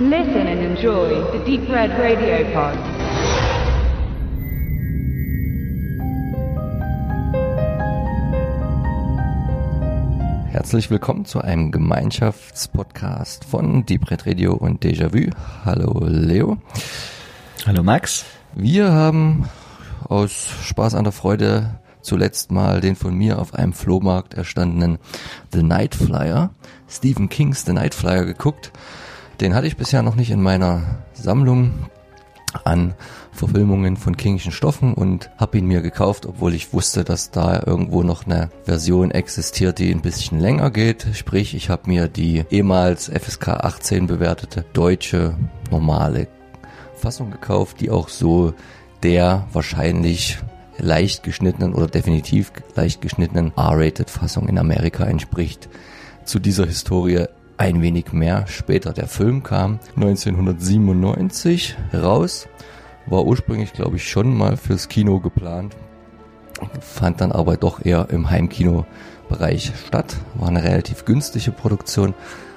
Listen and enjoy the Deep Red Radio Pod. Herzlich willkommen zu einem Gemeinschaftspodcast von Deep Red Radio und Déjà-vu. Hallo Leo. Hallo Max. Wir haben aus Spaß an der Freude zuletzt mal den von mir auf einem Flohmarkt erstandenen The Night Flyer, Stephen Kings The Night Flyer geguckt. Den hatte ich bisher noch nicht in meiner Sammlung an Verfilmungen von kingischen Stoffen und habe ihn mir gekauft, obwohl ich wusste, dass da irgendwo noch eine Version existiert, die ein bisschen länger geht. Sprich, ich habe mir die ehemals FSK 18 bewertete deutsche normale Fassung gekauft, die auch so der wahrscheinlich leicht geschnittenen oder definitiv leicht geschnittenen R-rated Fassung in Amerika entspricht. Zu dieser Historie ein wenig mehr später. Der Film kam 1997 raus, war ursprünglich glaube ich schon mal fürs Kino geplant, fand dann aber doch eher im Heimkinobereich statt, war eine relativ günstige Produktion,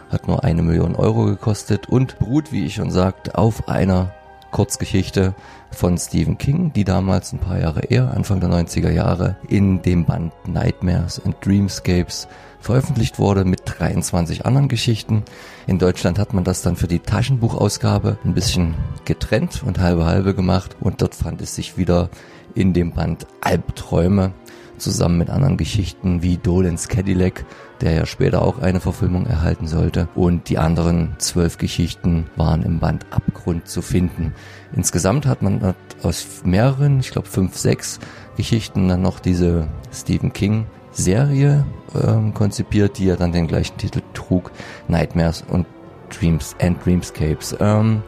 hat nur eine Million Euro gekostet und beruht, wie ich schon sagte, auf einer Kurzgeschichte von Stephen King, die damals ein paar Jahre eher, Anfang der 90er Jahre, in dem Band Nightmares and Dreamscapes veröffentlicht wurde mit 23 anderen Geschichten. In Deutschland hat man das dann für die Taschenbuchausgabe ein bisschen getrennt und halbe halbe gemacht und dort fand es sich wieder in dem Band Albträume zusammen mit anderen Geschichten wie Dolan's Cadillac, der ja später auch eine Verfilmung erhalten sollte. Und die anderen zwölf Geschichten waren im Band Abgrund zu finden. Insgesamt hat man aus mehreren, ich glaube fünf, sechs Geschichten dann noch diese Stephen King Serie ähm, konzipiert, die ja dann den gleichen Titel trug, Nightmares und Dreams and Dreamscapes. Ähm,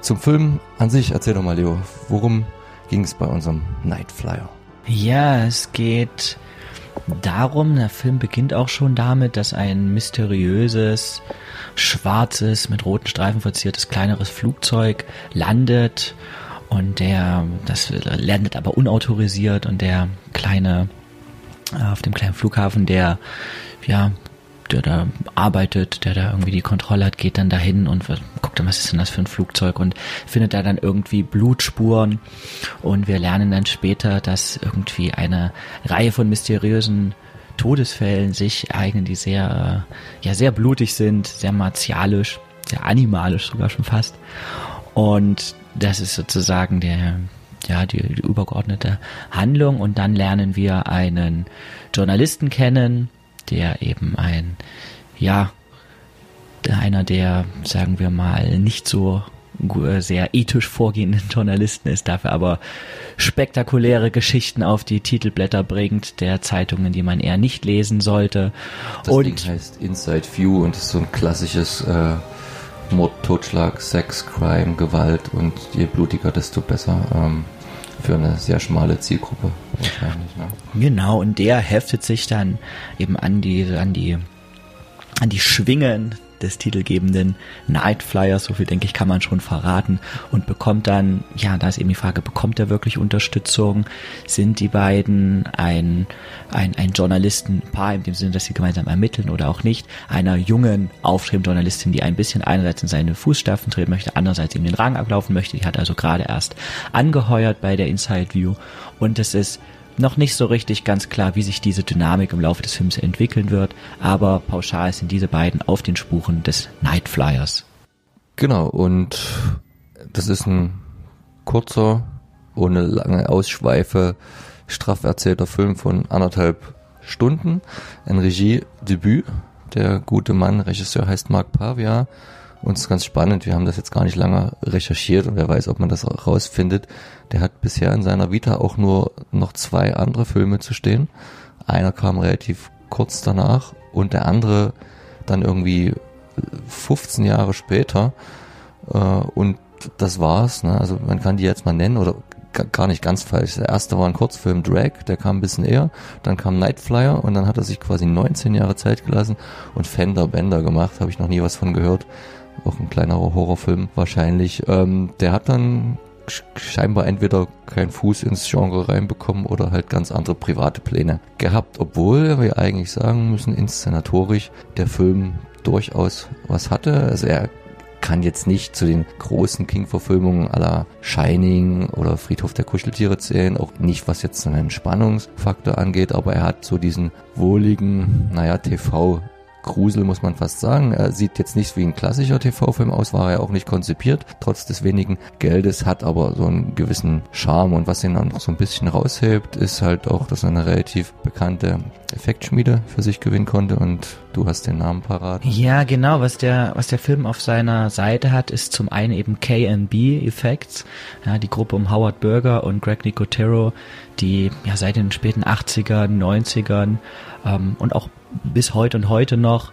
zum Film an sich, erzähl doch mal Leo, worum ging es bei unserem Night Flyer? Ja, es geht darum, der Film beginnt auch schon damit, dass ein mysteriöses, schwarzes, mit roten Streifen verziertes, kleineres Flugzeug landet und der, das landet aber unautorisiert und der kleine, äh, auf dem kleinen Flughafen, der, ja, der da arbeitet, der da irgendwie die Kontrolle hat, geht dann dahin und guckt dann, was ist denn das für ein Flugzeug und findet da dann irgendwie Blutspuren und wir lernen dann später, dass irgendwie eine Reihe von mysteriösen Todesfällen sich ereignen, die sehr, ja, sehr blutig sind, sehr martialisch, sehr animalisch sogar schon fast. Und das ist sozusagen der, ja, die, die übergeordnete Handlung. Und dann lernen wir einen Journalisten kennen, der eben ein, ja, einer der, sagen wir mal, nicht so sehr ethisch vorgehenden Journalisten ist, dafür aber spektakuläre Geschichten auf die Titelblätter bringt, der Zeitungen, die man eher nicht lesen sollte. Das und Ding heißt Inside View und ist so ein klassisches äh, Mord, Totschlag, Sex, Crime, Gewalt und je blutiger, desto besser. Ähm, für eine sehr schmale Zielgruppe wahrscheinlich. Ne? Genau, und der heftet sich dann eben an die, an die, an die Schwingen des titelgebenden Night Flyers, so viel denke ich, kann man schon verraten und bekommt dann, ja, da ist eben die Frage, bekommt er wirklich Unterstützung? Sind die beiden ein, ein, ein Journalistenpaar, in dem Sinne, dass sie gemeinsam ermitteln oder auch nicht, einer jungen, aufstrebenden Journalistin, die ein bisschen einerseits in seine Fußstapfen treten möchte, andererseits ihm den Rang ablaufen möchte, die hat also gerade erst angeheuert bei der Inside View. Und es ist noch nicht so richtig ganz klar, wie sich diese Dynamik im Laufe des Films entwickeln wird, aber pauschal sind diese beiden auf den Spuren des Night Flyers. Genau, und das ist ein kurzer, ohne lange Ausschweife, straff erzählter Film von anderthalb Stunden. Ein Regiedebüt. Der gute Mann, Regisseur heißt Mark Pavia und es ist ganz spannend, wir haben das jetzt gar nicht lange recherchiert und wer weiß, ob man das rausfindet. Der hat bisher in seiner Vita auch nur noch zwei andere Filme zu stehen. Einer kam relativ kurz danach und der andere dann irgendwie 15 Jahre später. Äh, und das war's. Ne? Also man kann die jetzt mal nennen oder gar nicht ganz falsch. Der erste war ein Kurzfilm Drag, der kam ein bisschen eher. Dann kam Night Flyer und dann hat er sich quasi 19 Jahre Zeit gelassen und Fender Bender gemacht. Habe ich noch nie was von gehört auch ein kleinerer Horrorfilm wahrscheinlich. Ähm, der hat dann scheinbar entweder keinen Fuß ins Genre reinbekommen oder halt ganz andere private Pläne gehabt, obwohl wir eigentlich sagen müssen, inszenatorisch der Film durchaus was hatte. Also er kann jetzt nicht zu den großen King-Verfilmungen aller Shining oder Friedhof der Kuscheltiere zählen, auch nicht was jetzt einen Spannungsfaktor angeht, aber er hat so diesen wohligen, naja, TV Grusel, muss man fast sagen. Er sieht jetzt nicht wie ein klassischer TV-Film aus, war er auch nicht konzipiert, trotz des wenigen Geldes, hat aber so einen gewissen Charme. Und was ihn dann noch so ein bisschen raushebt, ist halt auch, dass er eine relativ bekannte Effektschmiede für sich gewinnen konnte. Und du hast den Namen parat. Ja, genau, was der, was der Film auf seiner Seite hat, ist zum einen eben KNB Effects, ja, die Gruppe um Howard Berger und Greg Nicotero, die ja seit den späten 80ern, 90ern ähm, und auch bis heute und heute noch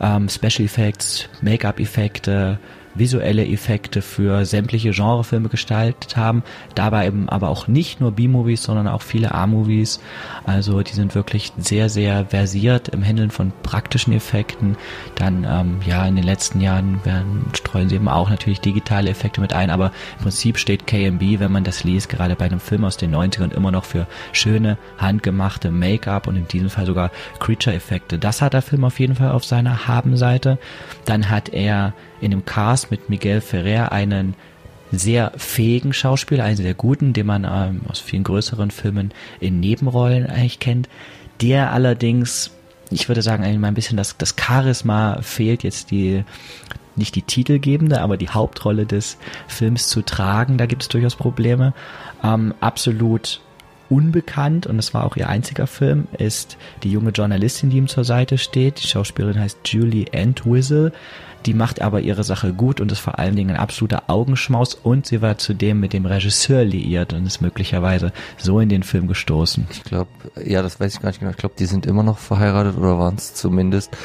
ähm, Special Effects, Make-up-Effekte, visuelle Effekte für sämtliche Genrefilme gestaltet haben. Dabei eben aber auch nicht nur B-Movies, sondern auch viele A-Movies. Also die sind wirklich sehr, sehr versiert im Handeln von praktischen Effekten. Dann ähm, ja in den letzten Jahren werden, streuen sie eben auch natürlich digitale Effekte mit ein, aber im Prinzip steht KMB, wenn man das liest, gerade bei einem Film aus den 90ern immer noch für schöne, handgemachte Make-up und in diesem Fall sogar Creature-Effekte. Das hat der Film auf jeden Fall auf seiner Habenseite. Dann hat er in dem Cast mit Miguel Ferrer einen sehr fähigen Schauspieler, einen sehr guten, den man ähm, aus vielen größeren Filmen in Nebenrollen eigentlich kennt, der allerdings, ich würde sagen, eigentlich mal ein bisschen das, das Charisma fehlt, jetzt die nicht die titelgebende, aber die Hauptrolle des Films zu tragen, da gibt es durchaus Probleme. Ähm, absolut unbekannt und es war auch ihr einziger Film, ist die junge Journalistin, die ihm zur Seite steht. Die Schauspielerin heißt Julie Entwistle. Die macht aber ihre Sache gut und ist vor allen Dingen ein absoluter Augenschmaus und sie war zudem mit dem Regisseur liiert und ist möglicherweise so in den Film gestoßen. Ich glaube, ja, das weiß ich gar nicht genau. Ich glaube, die sind immer noch verheiratet oder waren es zumindest.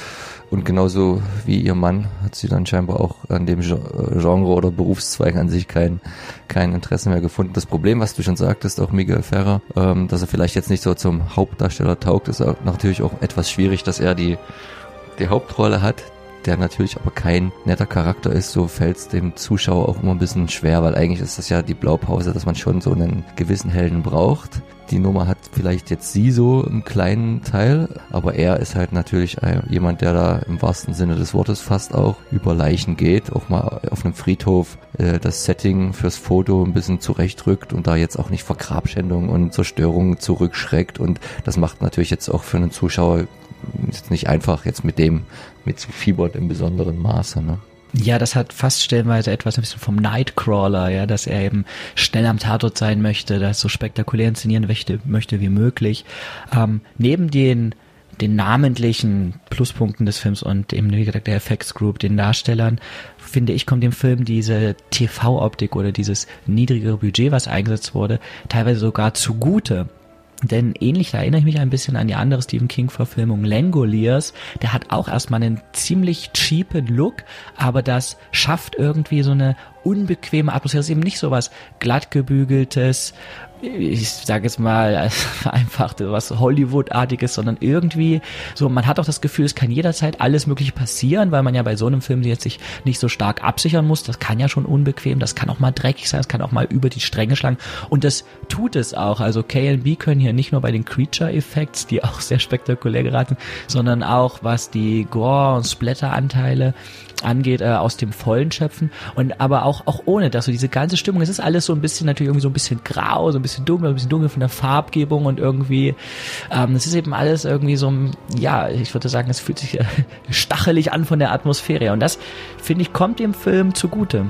Und genauso wie ihr Mann hat sie dann scheinbar auch an dem Genre oder Berufszweig an sich kein, kein Interesse mehr gefunden. Das Problem, was du schon sagtest, auch Miguel Ferrer, ähm, dass er vielleicht jetzt nicht so zum Hauptdarsteller taugt, ist auch natürlich auch etwas schwierig, dass er die, die Hauptrolle hat, der natürlich aber kein netter Charakter ist, so fällt es dem Zuschauer auch immer ein bisschen schwer, weil eigentlich ist das ja die Blaupause, dass man schon so einen gewissen Helden braucht. Die Nummer hat vielleicht jetzt sie so im kleinen Teil, aber er ist halt natürlich jemand, der da im wahrsten Sinne des Wortes fast auch über Leichen geht, auch mal auf einem Friedhof äh, das Setting fürs Foto ein bisschen zurechtrückt und da jetzt auch nicht vor Grabschändung und Zerstörung zurückschreckt und das macht natürlich jetzt auch für einen Zuschauer ist nicht einfach jetzt mit dem mit zu fiebert im besonderen Maße, ne? Ja, das hat fast stellenweise etwas ein bisschen vom Nightcrawler, ja, dass er eben schnell am Tatort sein möchte, das so spektakulär inszenieren möchte, möchte wie möglich. Ähm, neben den den namentlichen Pluspunkten des Films und eben, wie gesagt, der Effects Group, den Darstellern, finde ich, kommt dem Film diese TV-Optik oder dieses niedrigere Budget, was eingesetzt wurde, teilweise sogar zugute. Denn ähnlich, erinnere ich mich ein bisschen an die andere Stephen King-Verfilmung Langoliers. Der hat auch erstmal einen ziemlich cheapen Look, aber das schafft irgendwie so eine unbequeme Atmosphäre. Es ist eben nicht so was glattgebügeltes, ich sage jetzt mal einfach was Hollywood-artiges, sondern irgendwie so, man hat auch das Gefühl, es kann jederzeit alles mögliche passieren, weil man ja bei so einem Film jetzt sich nicht so stark absichern muss. Das kann ja schon unbequem, das kann auch mal dreckig sein, das kann auch mal über die Stränge schlagen und das tut es auch. Also KLB können hier nicht nur bei den Creature-Effects, die auch sehr spektakulär geraten, sondern auch was die Gore- und Splatter-Anteile angeht, äh, aus dem Vollen schöpfen und aber auch auch ohne das so diese ganze Stimmung, es ist alles so ein bisschen natürlich irgendwie so ein bisschen grau, so ein bisschen dunkel, ein bisschen dunkel von der Farbgebung und irgendwie ähm, es ist eben alles irgendwie so ja, ich würde sagen, es fühlt sich äh, stachelig an von der Atmosphäre und das finde ich kommt dem Film zugute.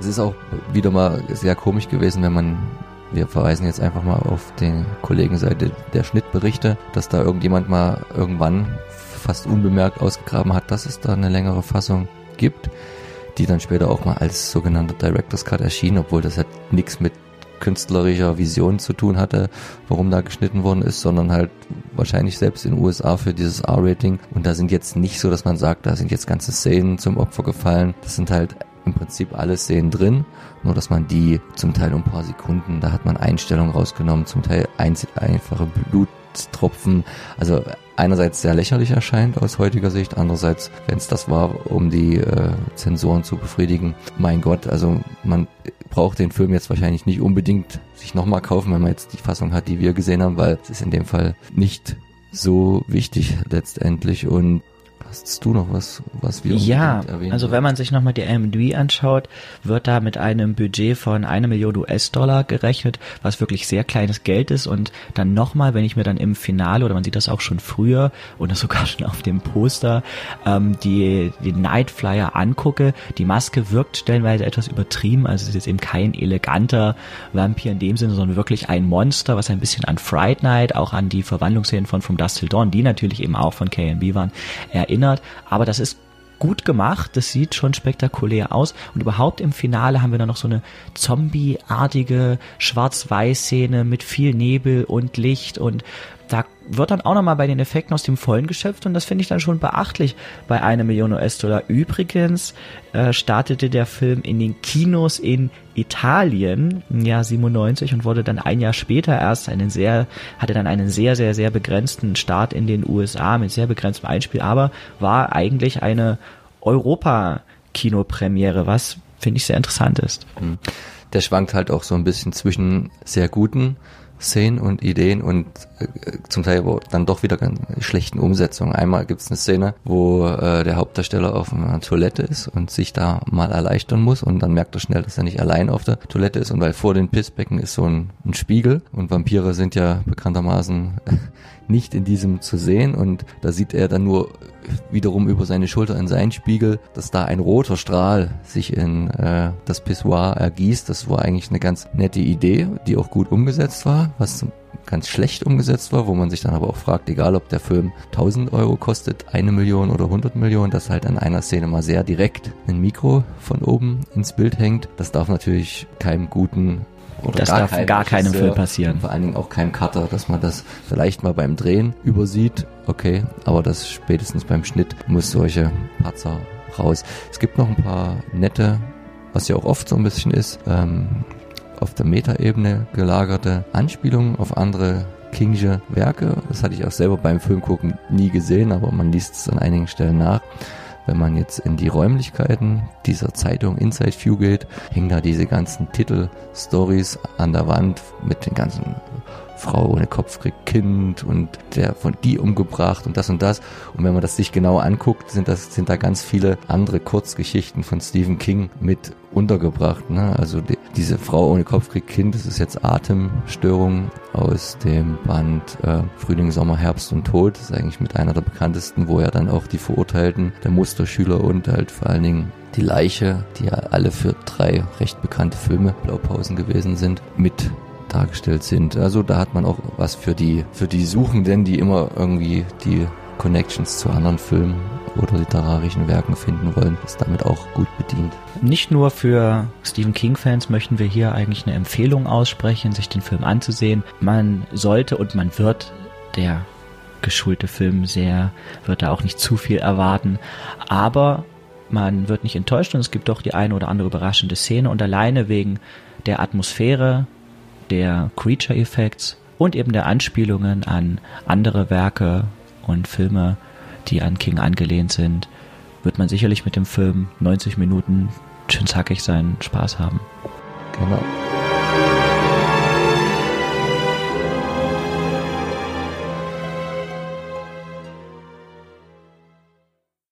Es ist auch wieder mal sehr komisch gewesen, wenn man wir verweisen jetzt einfach mal auf die Kollegenseite der Schnittberichte, dass da irgendjemand mal irgendwann fast unbemerkt ausgegraben hat, dass es da eine längere Fassung gibt, die dann später auch mal als sogenannter Director's Cut erschien, obwohl das halt nichts mit künstlerischer Vision zu tun hatte, warum da geschnitten worden ist, sondern halt wahrscheinlich selbst in den USA für dieses R-Rating. Und da sind jetzt nicht so, dass man sagt, da sind jetzt ganze Szenen zum Opfer gefallen. Das sind halt im Prinzip alle Szenen drin, nur dass man die zum Teil um ein paar Sekunden, da hat man Einstellungen rausgenommen, zum Teil einfache Bluttropfen, also einerseits sehr lächerlich erscheint aus heutiger Sicht, andererseits, wenn es das war, um die äh, Zensoren zu befriedigen, mein Gott, also man braucht den Film jetzt wahrscheinlich nicht unbedingt sich nochmal kaufen, wenn man jetzt die Fassung hat, die wir gesehen haben, weil es ist in dem Fall nicht so wichtig letztendlich und hast du noch was, was wir Ja, also wenn man sich nochmal die IMDb anschaut, wird da mit einem Budget von einer Million US-Dollar gerechnet, was wirklich sehr kleines Geld ist und dann nochmal, wenn ich mir dann im Finale, oder man sieht das auch schon früher oder sogar schon auf dem Poster, ähm, die, die Night Flyer angucke, die Maske wirkt stellenweise etwas übertrieben, also es ist jetzt eben kein eleganter Vampir in dem Sinne, sondern wirklich ein Monster, was ein bisschen an Fright Night, auch an die Verwandlungsszenen von From Dust Till Dawn, die natürlich eben auch von KNB waren, erinnert. Aber das ist gut gemacht, das sieht schon spektakulär aus. Und überhaupt im Finale haben wir dann noch so eine Zombie-artige Schwarz-Weiß-Szene mit viel Nebel und Licht und da wird dann auch nochmal bei den Effekten aus dem Vollen geschöpft und das finde ich dann schon beachtlich bei einer Million US-Dollar. Übrigens äh, startete der Film in den Kinos in Italien im Jahr 97 und wurde dann ein Jahr später erst einen sehr, hatte dann einen sehr, sehr, sehr begrenzten Start in den USA mit sehr begrenztem Einspiel, aber war eigentlich eine Europa-Kinopremiere, was finde ich sehr interessant ist. der schwankt halt auch so ein bisschen zwischen sehr guten Szenen und Ideen und äh, zum Teil aber dann doch wieder ganz schlechten Umsetzungen. Einmal gibt es eine Szene, wo äh, der Hauptdarsteller auf einer Toilette ist und sich da mal erleichtern muss und dann merkt er schnell, dass er nicht allein auf der Toilette ist und weil vor den Pissbecken ist so ein, ein Spiegel und Vampire sind ja bekanntermaßen nicht in diesem zu sehen und da sieht er dann nur wiederum über seine Schulter in seinen Spiegel, dass da ein roter Strahl sich in äh, das Pissoir ergießt. Das war eigentlich eine ganz nette Idee, die auch gut umgesetzt war, was ganz schlecht umgesetzt war, wo man sich dann aber auch fragt, egal ob der Film 1000 Euro kostet, eine Million oder 100 Millionen, dass halt an einer Szene mal sehr direkt ein Mikro von oben ins Bild hängt. Das darf natürlich keinem guten oder Das gar darf keinem gar keinem Film passieren. Vor allen Dingen auch keinem Cutter, dass man das vielleicht mal beim Drehen übersieht. Okay, aber das spätestens beim Schnitt muss solche Patzer raus. Es gibt noch ein paar nette, was ja auch oft so ein bisschen ist, ähm, auf der Metaebene gelagerte Anspielungen auf andere Kingsche Werke. Das hatte ich auch selber beim Filmgucken nie gesehen, aber man liest es an einigen Stellen nach. Wenn man jetzt in die Räumlichkeiten dieser Zeitung Inside View geht, hängen da diese ganzen Titelstories an der Wand mit den ganzen Frau ohne Kopf kriegt Kind und der von die umgebracht und das und das. Und wenn man das sich genau anguckt, sind das, sind da ganz viele andere Kurzgeschichten von Stephen King mit untergebracht. Ne? Also die, diese Frau ohne Kopf kriegt Kind, das ist jetzt Atemstörung aus dem Band äh, Frühling, Sommer, Herbst und Tod. Das ist eigentlich mit einer der bekanntesten, wo er dann auch die Verurteilten, der Musterschüler und halt vor allen Dingen die Leiche, die ja alle für drei recht bekannte Filme Blaupausen gewesen sind, mit dargestellt sind. Also da hat man auch was für die für die Suchenden, die immer irgendwie die Connections zu anderen Filmen oder literarischen Werken finden wollen, ist damit auch gut bedient. Nicht nur für Stephen King-Fans möchten wir hier eigentlich eine Empfehlung aussprechen, sich den Film anzusehen. Man sollte und man wird der geschulte Film sehr, wird da auch nicht zu viel erwarten. Aber man wird nicht enttäuscht und es gibt doch die eine oder andere überraschende Szene und alleine wegen der Atmosphäre, der Creature Effects und eben der Anspielungen an andere Werke und Filme, die an King angelehnt sind, wird man sicherlich mit dem Film 90 Minuten schön zackig seinen Spaß haben. Genau.